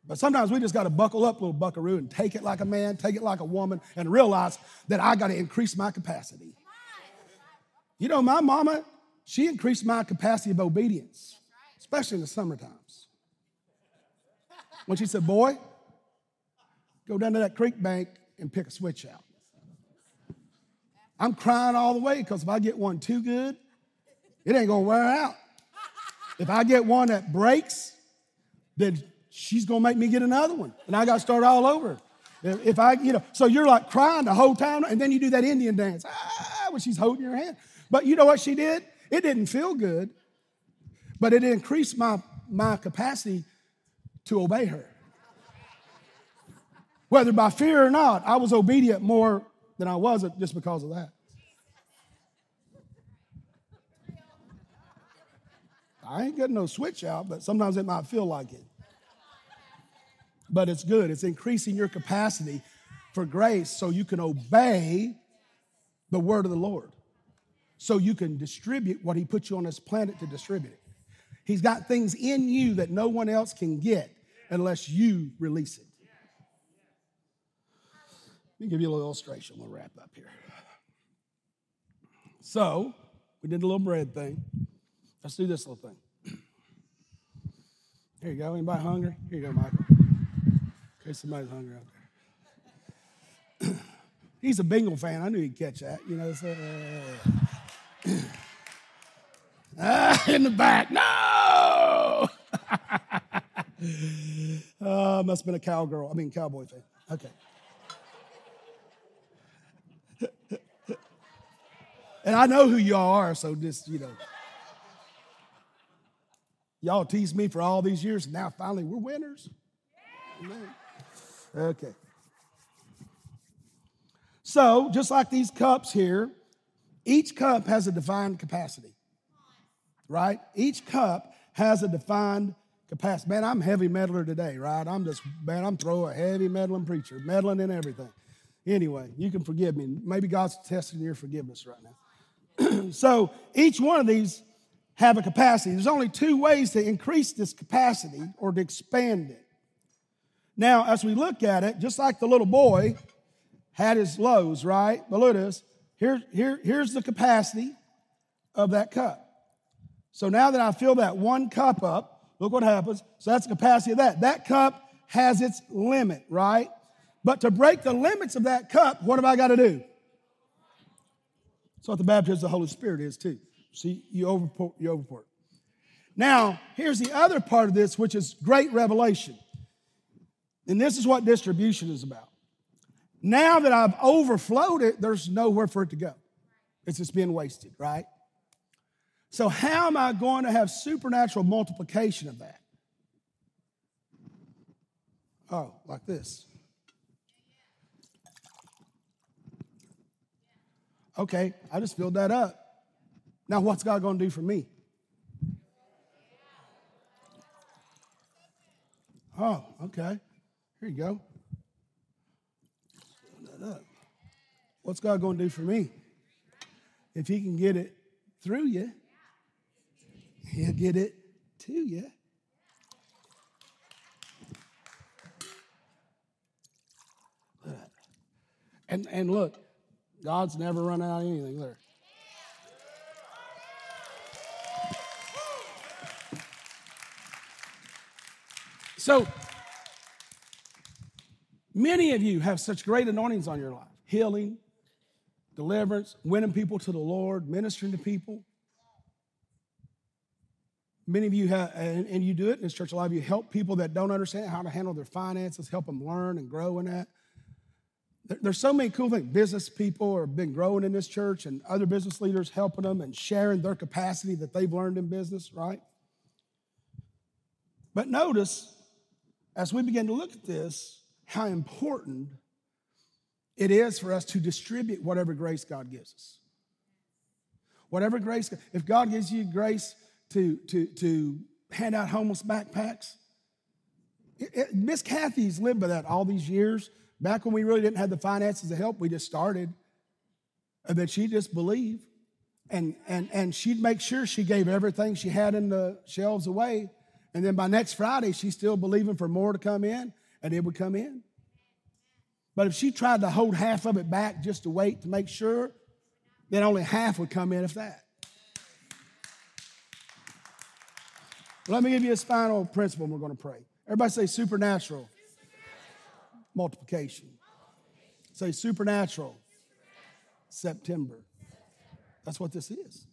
But sometimes we just got to buckle up, little buckaroo, and take it like a man, take it like a woman, and realize that I got to increase my capacity. You know, my mama, she increased my capacity of obedience, especially in the summer times. When she said, Boy, go down to that creek bank and pick a switch out. I'm crying all the way because if I get one too good, it ain't gonna wear out. If I get one that breaks, then she's gonna make me get another one. And I gotta start all over. If I, you know, so you're like crying the whole time, and then you do that Indian dance, ah, when she's holding your hand. But you know what she did? It didn't feel good, but it increased my, my capacity to obey her. Whether by fear or not, I was obedient more than I wasn't just because of that. I ain't getting no switch out, but sometimes it might feel like it but it's good. It's increasing your capacity for grace so you can obey the word of the Lord, so you can distribute what He put you on this planet to distribute it. He's got things in you that no one else can get unless you release it. Let me give you a little illustration. We'll wrap up here. So, we did a little bread thing. Let's do this little thing. Here you go. Anybody hungry? Here you go, Michael case somebody's hungry out there. He's a Bengal fan. I knew he'd catch that. You know, so, uh, ah, in the back. No! uh, must have been a cowgirl. I mean, cowboy fan. Okay. and I know who y'all are, so just, you know. Y'all teased me for all these years, and now finally we're winners. Amen. Okay. So, just like these cups here, each cup has a defined capacity, right? Each cup has a defined capacity. Man, I'm heavy meddler today, right? I'm just, man, I'm throwing a heavy meddling preacher, meddling in everything. Anyway, you can forgive me. Maybe God's testing your forgiveness right now. so each one of these have a capacity. There's only two ways to increase this capacity or to expand it. Now, as we look at it, just like the little boy had his lows, right? But look at this. Here, here, here's the capacity of that cup. So now that I fill that one cup up, look what happens. So that's the capacity of that. That cup has its limit, right? But to break the limits of that cup, what have I got to do? That's what the baptism of the Holy Spirit is too. See, you overpour, you overpour. Now, here's the other part of this, which is great revelation. And this is what distribution is about. Now that I've overflowed it, there's nowhere for it to go. It's just being wasted, right? So, how am I going to have supernatural multiplication of that? Oh, like this. Okay, I just filled that up. Now, what's God going to do for me? Oh, okay. Here you go. What's God going to do for me? If He can get it through you, He'll get it to you. And, and look, God's never run out of anything there. So, many of you have such great anointings on your life healing, deliverance, winning people to the Lord, ministering to people. Many of you have, and, and you do it in this church, a lot of you help people that don't understand how to handle their finances, help them learn and grow in that. There, there's so many cool things. Business people have been growing in this church, and other business leaders helping them and sharing their capacity that they've learned in business, right? But notice, as we begin to look at this, how important it is for us to distribute whatever grace God gives us. Whatever grace, if God gives you grace to, to, to hand out homeless backpacks. Miss Kathy's lived by that all these years. Back when we really didn't have the finances to help, we just started. Uh, and then she just believed. And, and, and she'd make sure she gave everything she had in the shelves away. And then by next Friday, she's still believing for more to come in, and it would come in. But if she tried to hold half of it back just to wait to make sure, then only half would come in, if that. Let me give you a final principle we're going to pray. Everybody say supernatural, supernatural. Multiplication. multiplication. Say supernatural, supernatural. September. That's what this is.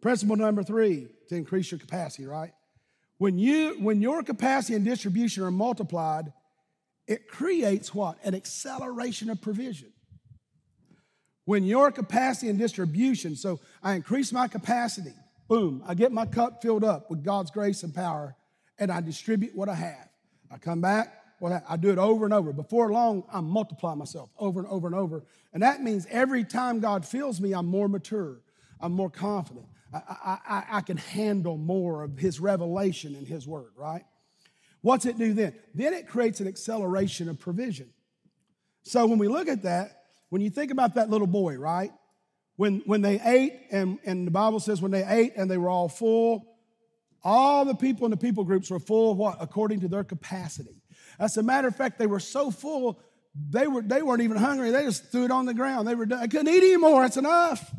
Principle number three to increase your capacity, right? When you when your capacity and distribution are multiplied, it creates what? An acceleration of provision. When your capacity and distribution, so I increase my capacity, Boom, I get my cup filled up with God's grace and power, and I distribute what I have. I come back, well, I do it over and over. Before long, I multiply myself over and over and over. And that means every time God fills me, I'm more mature, I'm more confident. I, I, I can handle more of His revelation in His Word, right? What's it do then? Then it creates an acceleration of provision. So when we look at that, when you think about that little boy, right? When, when they ate, and, and the Bible says when they ate and they were all full, all the people in the people groups were full of what? According to their capacity. As a matter of fact, they were so full, they, were, they weren't even hungry. They just threw it on the ground. They were done. I couldn't eat anymore. It's enough.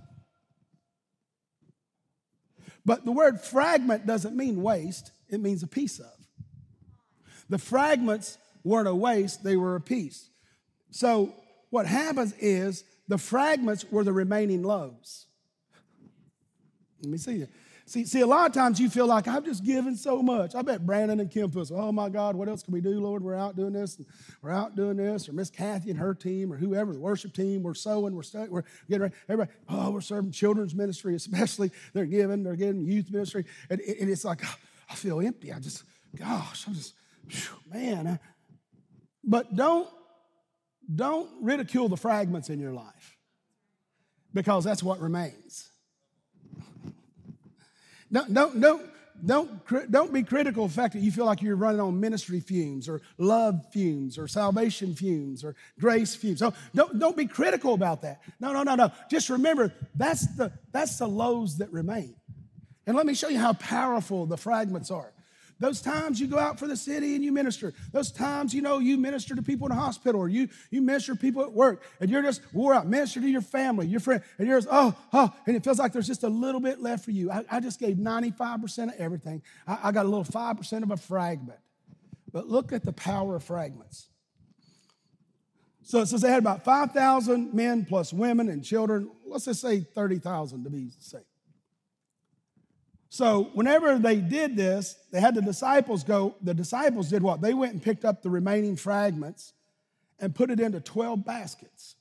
But the word fragment doesn't mean waste, it means a piece of. The fragments weren't a waste, they were a piece. So what happens is the fragments were the remaining loaves. Let me see it. See, see, a lot of times you feel like I've just given so much. I bet Brandon and Kim feels, oh my God, what else can we do, Lord? We're out doing this, we're out doing this, or Miss Kathy and her team, or whoever, the worship team, we're sowing, we're studying, we're getting ready. Everybody, oh, we're serving children's ministry, especially. They're giving, they're getting youth ministry. And, and it's like, I feel empty. I just, gosh, I'm just, man. But don't don't ridicule the fragments in your life because that's what remains. Don't, don't, don't, don't, don't be critical of the fact that you feel like you're running on ministry fumes or love fumes or salvation fumes or grace fumes. So don't, don't be critical about that. No, no, no, no. Just remember that's the, that's the loaves that remain. And let me show you how powerful the fragments are. Those times you go out for the city and you minister. Those times, you know, you minister to people in the hospital or you, you minister to people at work and you're just wore out. Minister to your family, your friend, and you're just, oh, oh, and it feels like there's just a little bit left for you. I, I just gave 95% of everything. I, I got a little 5% of a fragment. But look at the power of fragments. So it says they had about 5,000 men plus women and children. Let's just say 30,000 to be safe. So whenever they did this, they had the disciples go, the disciples did what? They went and picked up the remaining fragments and put it into 12 baskets.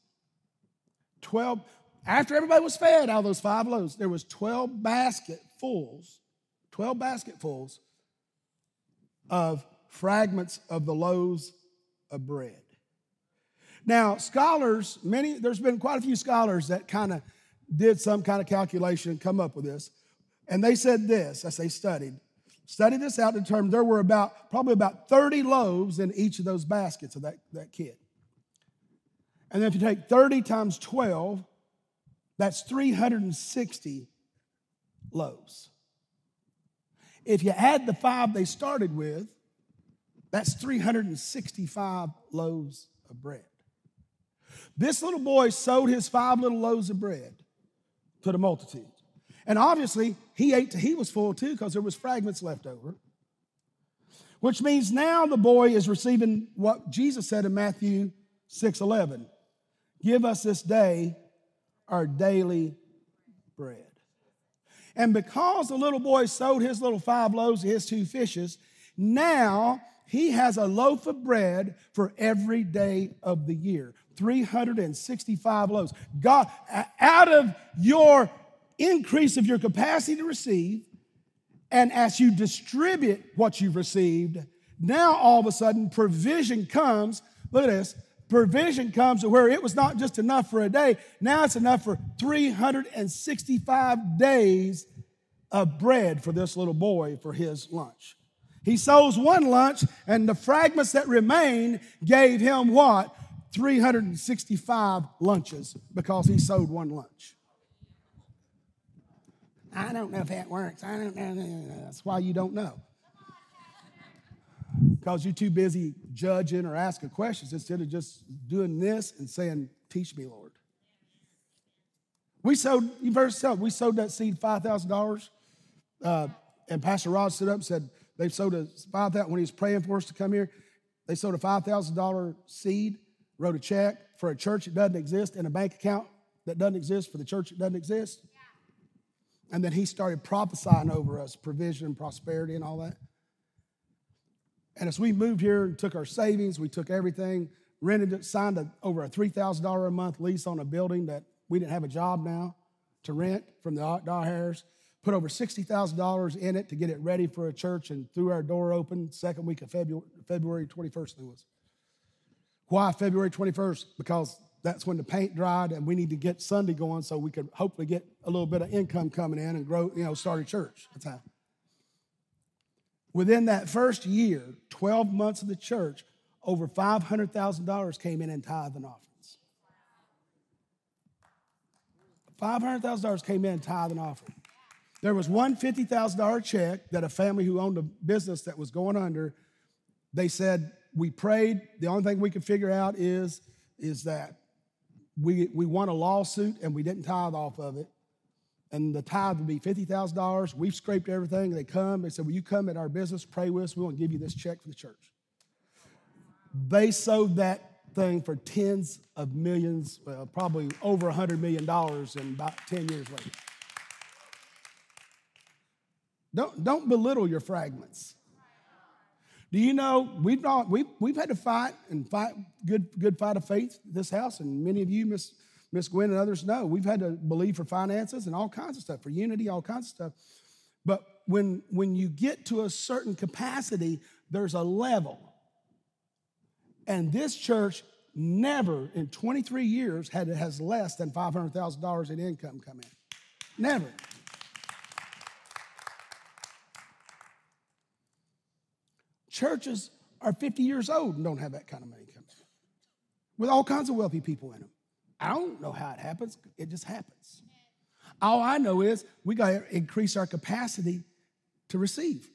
12, after everybody was fed out of those five loaves, there was 12 basketfuls, 12 basketfuls of fragments of the loaves of bread. Now, scholars, many, there's been quite a few scholars that kind of did some kind of calculation and come up with this. And they said this as they studied. Studied this out, determined there were about probably about 30 loaves in each of those baskets of that, that kid. And then if you take 30 times 12, that's 360 loaves. If you add the five they started with, that's 365 loaves of bread. This little boy sowed his five little loaves of bread to the multitude. And obviously, he ate till he was full too because there was fragments left over. Which means now the boy is receiving what Jesus said in Matthew 6 11. Give us this day our daily bread. And because the little boy sowed his little five loaves and his two fishes, now he has a loaf of bread for every day of the year 365 loaves. God, out of your increase of your capacity to receive. And as you distribute what you've received, now all of a sudden provision comes. Look at this. Provision comes to where it was not just enough for a day, now it's enough for 365 days of bread for this little boy for his lunch. He sows one lunch, and the fragments that remain gave him what? 365 lunches because he sowed one lunch. I don't know if that works. I don't know. That's why you don't know. Because you're too busy judging or asking questions instead of just doing this and saying, Teach me, Lord. We sowed, first said, we sowed that seed $5,000. Uh, and Pastor Rod stood up and said, they sowed a 5000 when he was praying for us to come here. They sowed a $5,000 seed, wrote a check for a church that doesn't exist and a bank account that doesn't exist for the church that doesn't exist. And then he started prophesying over us provision and prosperity and all that. And as we moved here and took our savings, we took everything, rented it, signed a, over a $3,000 a month lease on a building that we didn't have a job now to rent from the Dawhares, put over $60,000 in it to get it ready for a church and threw our door open second week of February, February 21st, it was. Why February 21st? Because that's when the paint dried and we need to get Sunday going so we could hopefully get a little bit of income coming in and grow, you know, start a church. That's how. Within that first year, 12 months of the church, over $500,000 came in in tithe and offerings. $500,000 came in in tithe and offering. There was one $50,000 check that a family who owned a business that was going under, they said, we prayed. The only thing we could figure out is, is that we, we won a lawsuit and we didn't tithe off of it. And the tithe would be $50,000. We've scraped everything. They come, they said, Will you come at our business, pray with us? We want to give you this check for the church. They sold that thing for tens of millions, well, probably over $100 million in about 10 years later. Don't, don't belittle your fragments. Do you know we've not we've we've had to fight and fight good good fight of faith this house, and many of you, Miss Miss Gwen and others know we've had to believe for finances and all kinds of stuff, for unity, all kinds of stuff. But when when you get to a certain capacity, there's a level. And this church never in 23 years had has less than $500,000 in income come in. Never. Churches are 50 years old and don't have that kind of money coming with all kinds of wealthy people in them. I don't know how it happens, it just happens. All I know is we got to increase our capacity to receive.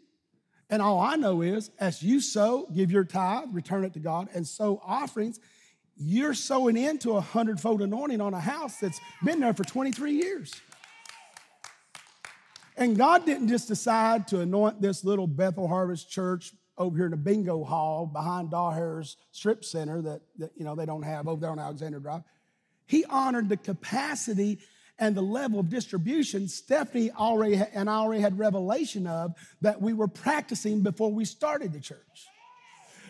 And all I know is as you sow, give your tithe, return it to God, and sow offerings, you're sowing into a hundredfold anointing on a house that's been there for 23 years. And God didn't just decide to anoint this little Bethel Harvest Church over here in the bingo hall behind Dawhare's Strip Center that, that you know they don't have over there on Alexander Drive. He honored the capacity and the level of distribution Stephanie already and I already had revelation of that we were practicing before we started the church.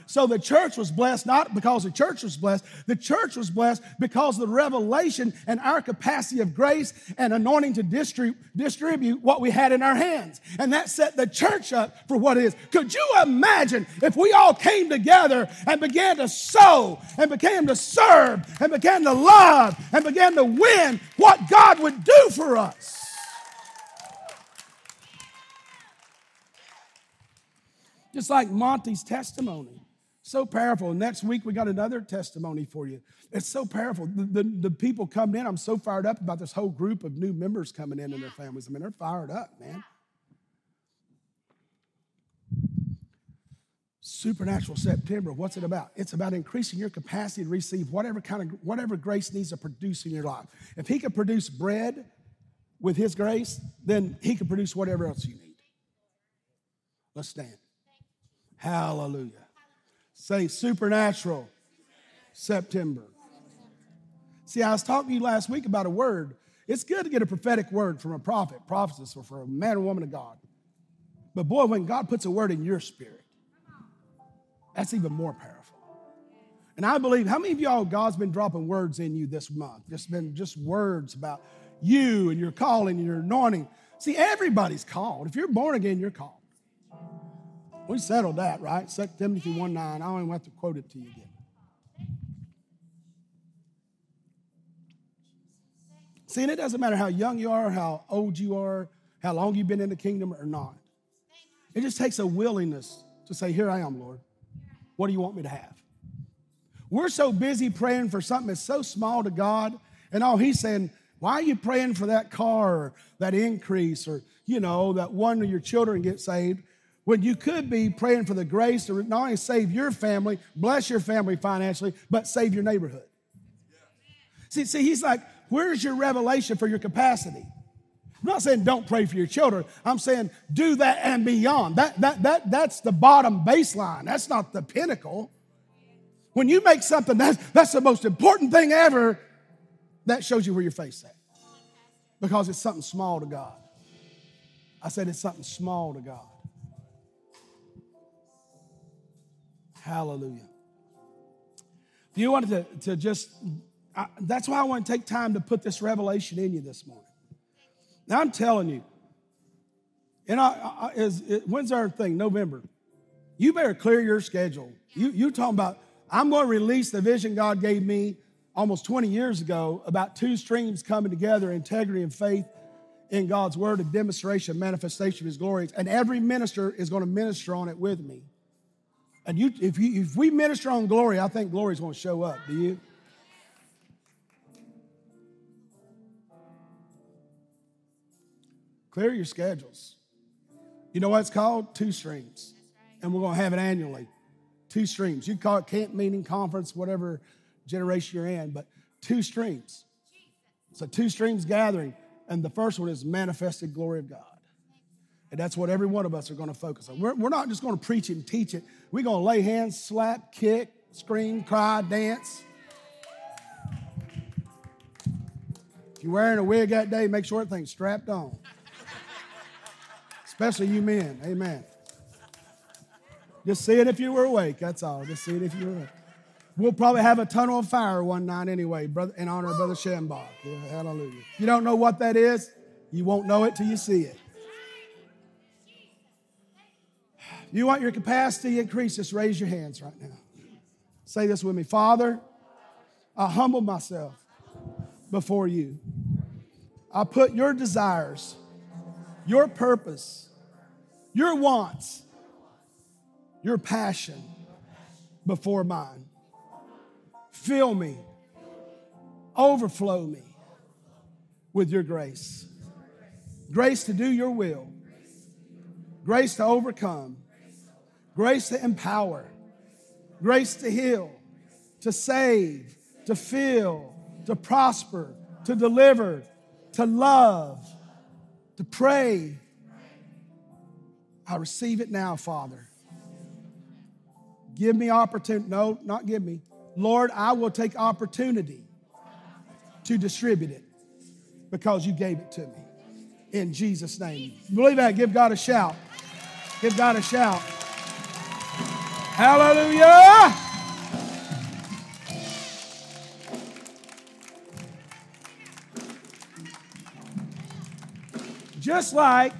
So the church was blessed not because the church was blessed. The church was blessed because the revelation and our capacity of grace and anointing to distribute, distribute what we had in our hands. And that set the church up for what it is. Could you imagine if we all came together and began to sow and began to serve and began to love and began to win what God would do for us? Just like Monty's testimony. So powerful. Next week, we got another testimony for you. It's so powerful. The, the, the, people coming in, I'm so fired up about this whole group of new members coming in and their families. I mean, they're fired up, man. Supernatural September, what's it about? It's about increasing your capacity to receive whatever kind of whatever grace needs to produce in your life. If he can produce bread with his grace, then he can produce whatever else you need. Let's stand. Hallelujah. Say supernatural September. See, I was talking to you last week about a word. It's good to get a prophetic word from a prophet, prophetess, or from a man or woman of God. But boy, when God puts a word in your spirit, that's even more powerful. And I believe, how many of y'all, God's been dropping words in you this month? Just been just words about you and your calling and your anointing. See, everybody's called. If you're born again, you're called. We settled that, right? 2 Timothy 1 9. I don't even have to quote it to you again. See, and it doesn't matter how young you are, how old you are, how long you've been in the kingdom or not. It just takes a willingness to say, Here I am, Lord. What do you want me to have? We're so busy praying for something that's so small to God, and all He's saying, Why are you praying for that car or that increase or, you know, that one of your children get saved? When you could be praying for the grace to not only save your family, bless your family financially, but save your neighborhood. See, see, he's like, where's your revelation for your capacity? I'm not saying don't pray for your children. I'm saying do that and beyond. That, that, that, that's the bottom baseline. That's not the pinnacle. When you make something that's, that's the most important thing ever, that shows you where your faith's at. Because it's something small to God. I said it's something small to God. Hallelujah. If you wanted to, to just, I, that's why I want to take time to put this revelation in you this morning. Now I'm telling you, and I, I is it, when's our thing? November. You better clear your schedule. You you talking about? I'm going to release the vision God gave me almost 20 years ago about two streams coming together: integrity and faith in God's word, a demonstration, manifestation of His glory. And every minister is going to minister on it with me. And you, if, you, if we minister on glory, I think glory is going to show up. Do you? Clear your schedules. You know what it's called? Two streams. And we're going to have it annually. Two streams. You call it camp meeting, conference, whatever generation you're in, but two streams. So two streams gathering. And the first one is manifested glory of God. And that's what every one of us are going to focus on. We're, we're not just going to preach it and teach it. We're going to lay hands, slap, kick, scream, cry, dance. If you're wearing a wig that day, make sure everything's strapped on. Especially you men. Amen. Just see it if you were awake. That's all. Just see it if you were awake. We'll probably have a tunnel of fire one night anyway, brother, in honor of Brother Schambach. Yeah, hallelujah. If you don't know what that is, you won't know it till you see it. You want your capacity increased? Just raise your hands right now. Say this with me Father, I humble myself before you. I put your desires, your purpose, your wants your passion before mine. Fill me, overflow me with your grace. Grace to do your will, grace to overcome, grace to empower, grace to heal, to save, to fill, to prosper, to deliver, to love, to pray. I receive it now, Father. Give me opportunity. No, not give me. Lord, I will take opportunity to distribute it because you gave it to me. In Jesus' name. Believe that. Give God a shout. Give God a shout. Hallelujah. Just like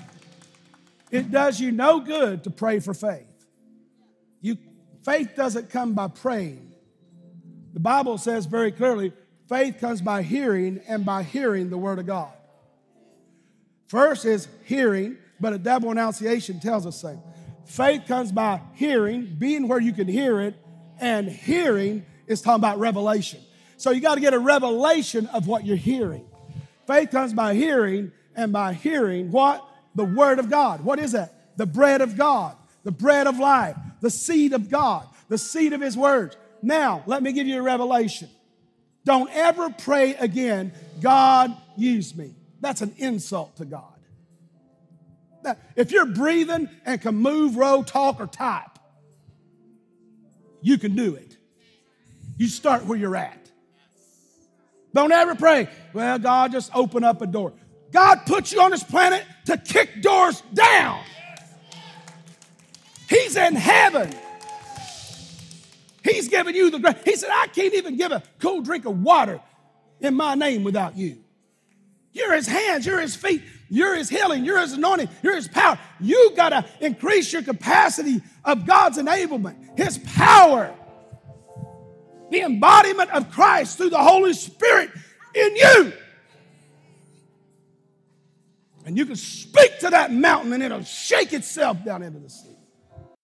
it does you no good to pray for faith. You, faith doesn't come by praying. The Bible says very clearly faith comes by hearing, and by hearing the Word of God. First is hearing, but a double enunciation tells us so. Faith comes by hearing, being where you can hear it, and hearing is talking about revelation. So you got to get a revelation of what you're hearing. Faith comes by hearing, and by hearing what? The Word of God. What is that? The bread of God, the bread of life, the seed of God, the seed of His words. Now, let me give you a revelation. Don't ever pray again, God, use me. That's an insult to God. If you're breathing and can move, row, talk, or type, you can do it. You start where you're at. Don't ever pray, well, God, just open up a door. God put you on this planet to kick doors down. He's in heaven. He's giving you the grace. He said, I can't even give a cool drink of water in my name without you. You're his hands, you're his feet, you're his healing, you're his anointing, you're his power. You got to increase your capacity of God's enablement, his power, the embodiment of Christ through the Holy Spirit in you. And you can speak to that mountain and it'll shake itself down into the sea.